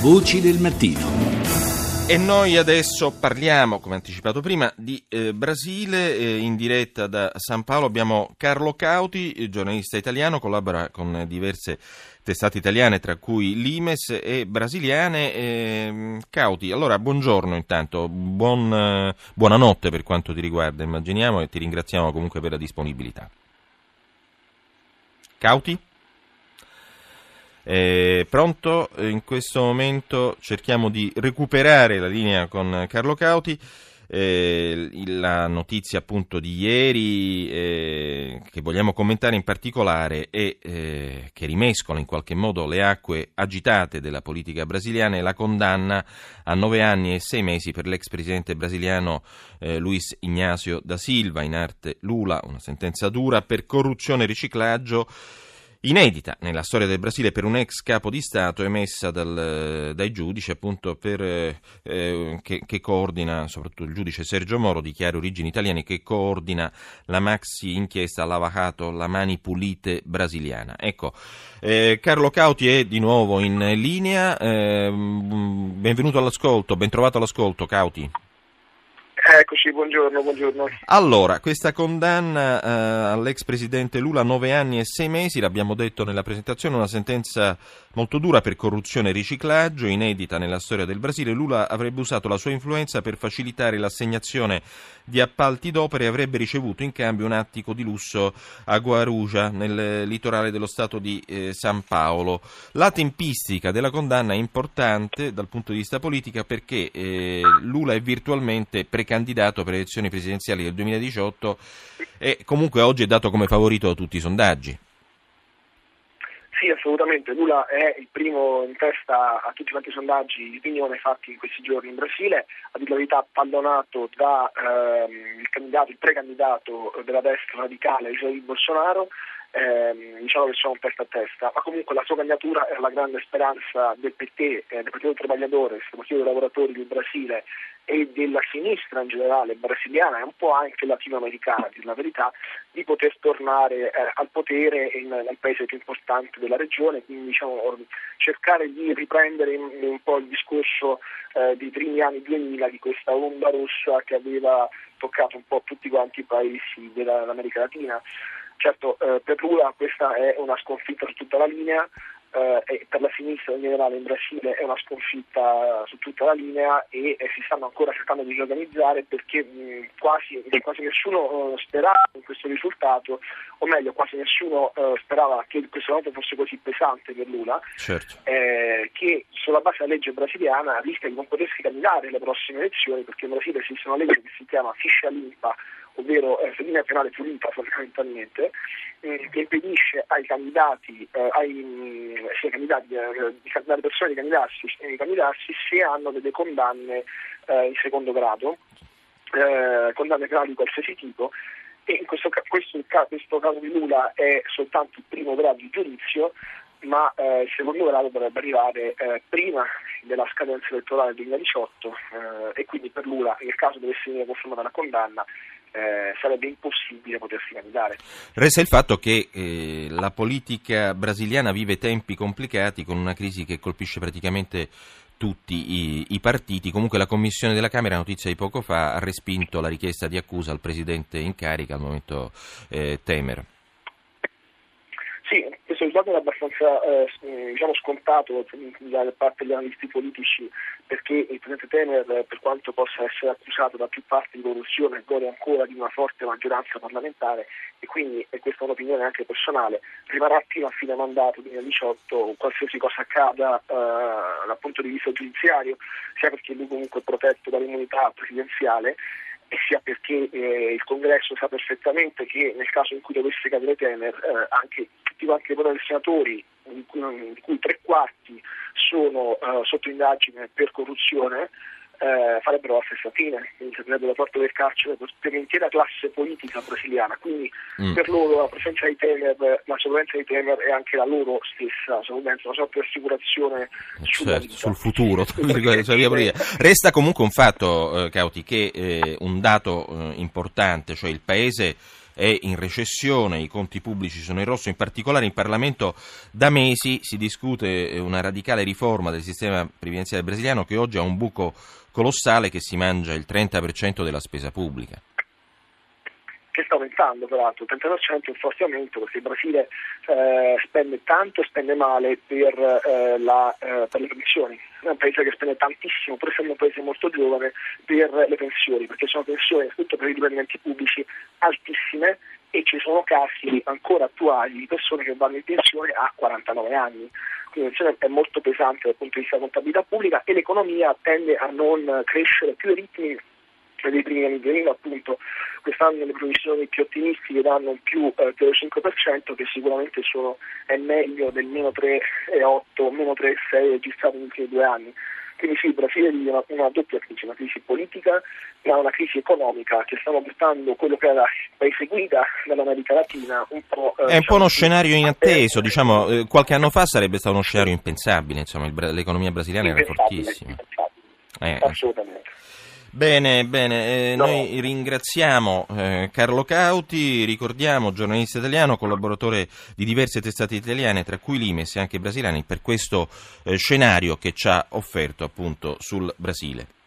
Voci del mattino. E noi adesso parliamo, come anticipato prima, di eh, Brasile. Eh, in diretta da San Paolo abbiamo Carlo Cauti, giornalista italiano, collabora con diverse testate italiane, tra cui l'Imes e brasiliane. Eh, Cauti, allora buongiorno intanto, buon, eh, buonanotte per quanto ti riguarda, immaginiamo, e ti ringraziamo comunque per la disponibilità. Cauti? Eh, pronto? In questo momento cerchiamo di recuperare la linea con Carlo Cauti. Eh, la notizia appunto di ieri eh, che vogliamo commentare in particolare e eh, che rimescola in qualche modo le acque agitate della politica brasiliana è la condanna a nove anni e sei mesi per l'ex presidente brasiliano eh, Luiz Ignacio da Silva, in arte Lula, una sentenza dura per corruzione e riciclaggio inedita nella storia del Brasile per un ex capo di Stato emessa dal, dai giudici appunto per, eh, che, che, coordina, soprattutto il giudice Sergio Moro di chiare origini italiane, che coordina la maxi inchiesta Lavajato, la mani pulite brasiliana. Ecco, eh, Carlo Cauti è di nuovo in linea, eh, benvenuto all'ascolto, ben trovato all'ascolto Cauti. Eccoci, buongiorno, buongiorno. Allora, questa condanna eh, all'ex presidente Lula, nove anni e sei mesi, l'abbiamo detto nella presentazione, una sentenza molto dura per corruzione e riciclaggio, inedita nella storia del Brasile. Lula avrebbe usato la sua influenza per facilitare l'assegnazione di appalti d'opere e avrebbe ricevuto in cambio un attico di lusso a Guaruja, nel litorale dello stato di eh, San Paolo. La tempistica della condanna è importante dal punto di vista politico perché eh, Lula è virtualmente precandidato candidato per le elezioni presidenziali del 2018 e comunque oggi è dato come favorito da tutti i sondaggi. Sì, assolutamente. Lula è il primo in testa a tutti quanti i sondaggi di opinione fatti in questi giorni in Brasile, a dire la verità abbandonato da ehm, il, il precandidato della destra radicale Jair Bolsonaro ehm, diciamo che sono un testa a testa, ma comunque la sua candidatura è la grande speranza del PT, eh, del Partito Travagliatore, del Partito dei Lavoratori del Brasile e della sinistra in generale brasiliana e un po' anche latinoamericana, per la verità, di poter tornare eh, al potere in, nel paese più importante della regione, quindi diciamo, cercare di riprendere un, un po' il discorso eh, dei primi anni 2000 di questa onda rossa che aveva toccato un po' tutti quanti i paesi dell'America Latina. Certo, eh, per Lula questa è una sconfitta su tutta la linea eh, e per la sinistra in generale in Brasile è una sconfitta su tutta la linea e, e si stanno ancora cercando di riorganizzare perché mh, quasi, quasi, nessuno eh, sperava in questo risultato, o meglio quasi nessuno eh, sperava che questo voto fosse così pesante per Lula, certo. Eh, che sulla base della legge brasiliana rischia di non potersi candidare alle prossime elezioni perché in Brasile esiste una legge che si chiama Fiscia Limpa ovvero eh, linea penale pulita fondamentalmente, eh, che impedisce ai candidati, eh, ai, mm, sia candidati eh, alle persone di candidarsi, di candidarsi se hanno delle condanne eh, in secondo grado, eh, condanne penali di qualsiasi tipo, e in questo, questo, questo caso di Lula è soltanto il primo grado di giudizio, ma eh, il secondo grado dovrebbe arrivare eh, prima della scadenza elettorale del 2018 eh, e quindi per Lula, nel caso dovesse venire confermata la condanna, eh, sarebbe impossibile potersi candidare. Resta il fatto che eh, la politica brasiliana vive tempi complicati con una crisi che colpisce praticamente tutti i, i, partiti. Comunque la Commissione della Camera, notizia di poco fa, ha respinto la richiesta di accusa al Presidente in carica, al momento eh, Temer. Sì, questo risultato è abbastanza eh, diciamo scontato da parte degli analisti politici perché il Presidente Temer, per quanto possa essere accusato da più parti di corruzione, gode ancora di una forte maggioranza parlamentare e quindi, e questa è un'opinione anche personale, rimarrà fino a fine mandato 2018 qualsiasi cosa accada eh, dal punto di vista giudiziario, sia perché lui comunque è protetto dall'immunità presidenziale sia perché eh, il congresso sa perfettamente che nel caso in cui dovesse cadere Temer eh, anche tutti quanti i senatori di cui, cui, tre quarti sono uh, sotto indagine per corruzione eh, farebbero la stessa fine, servirebbe la porta del carcere per l'intera classe politica brasiliana. Quindi mm. per loro la presenza di Temer, la sopravvivenza di Temer è anche la loro stessa sopravvivenza, una sorta di assicurazione certo, sul futuro. Resta comunque un fatto, eh, Cauti, che eh, un dato eh, importante, cioè il paese è in recessione, i conti pubblici sono in rosso, in particolare in Parlamento da mesi si discute una radicale riforma del sistema previdenziale brasiliano che oggi ha un buco colossale che si mangia il 30% della spesa pubblica che sta aumentando peraltro, il 30% è un forte aumento perché il Brasile eh, spende tanto e spende male per, eh, la, eh, per, le pensioni, è un paese che spende tantissimo, pur essendo un paese molto giovane, per le pensioni, perché sono pensioni soprattutto per i dipendenti pubblici altissime e ci sono casi ancora attuali di persone che vanno in pensione a 49 anni. Quindi la è molto pesante dal punto di vista della contabilità pubblica e l'economia tende a non crescere più ai ritmi dei primi anni 2000 appunto quest'anno le previsioni più ottimistiche danno un più eh, 0,5% che sicuramente sono, è meglio del meno 3,8 meno 3,6 registrato negli ultimi due anni quindi sì, il Brasile vive una, una, doppia crisi, una crisi politica ma una crisi economica che stanno portando quello che era il paese guida dall'America Latina un po'... Eh, è un diciamo, po' uno scenario inatteso, diciamo, eh, qualche anno fa sarebbe stato uno scenario impensabile, insomma, il, l'economia brasiliana era fortissima. Eh. Assolutamente. Bene, bene, eh, no. noi ringraziamo eh, Carlo Cauti, ricordiamo giornalista italiano, collaboratore di diverse testate italiane, tra cui l'Imes e anche brasiliane, per questo eh, scenario che ci ha offerto appunto sul Brasile.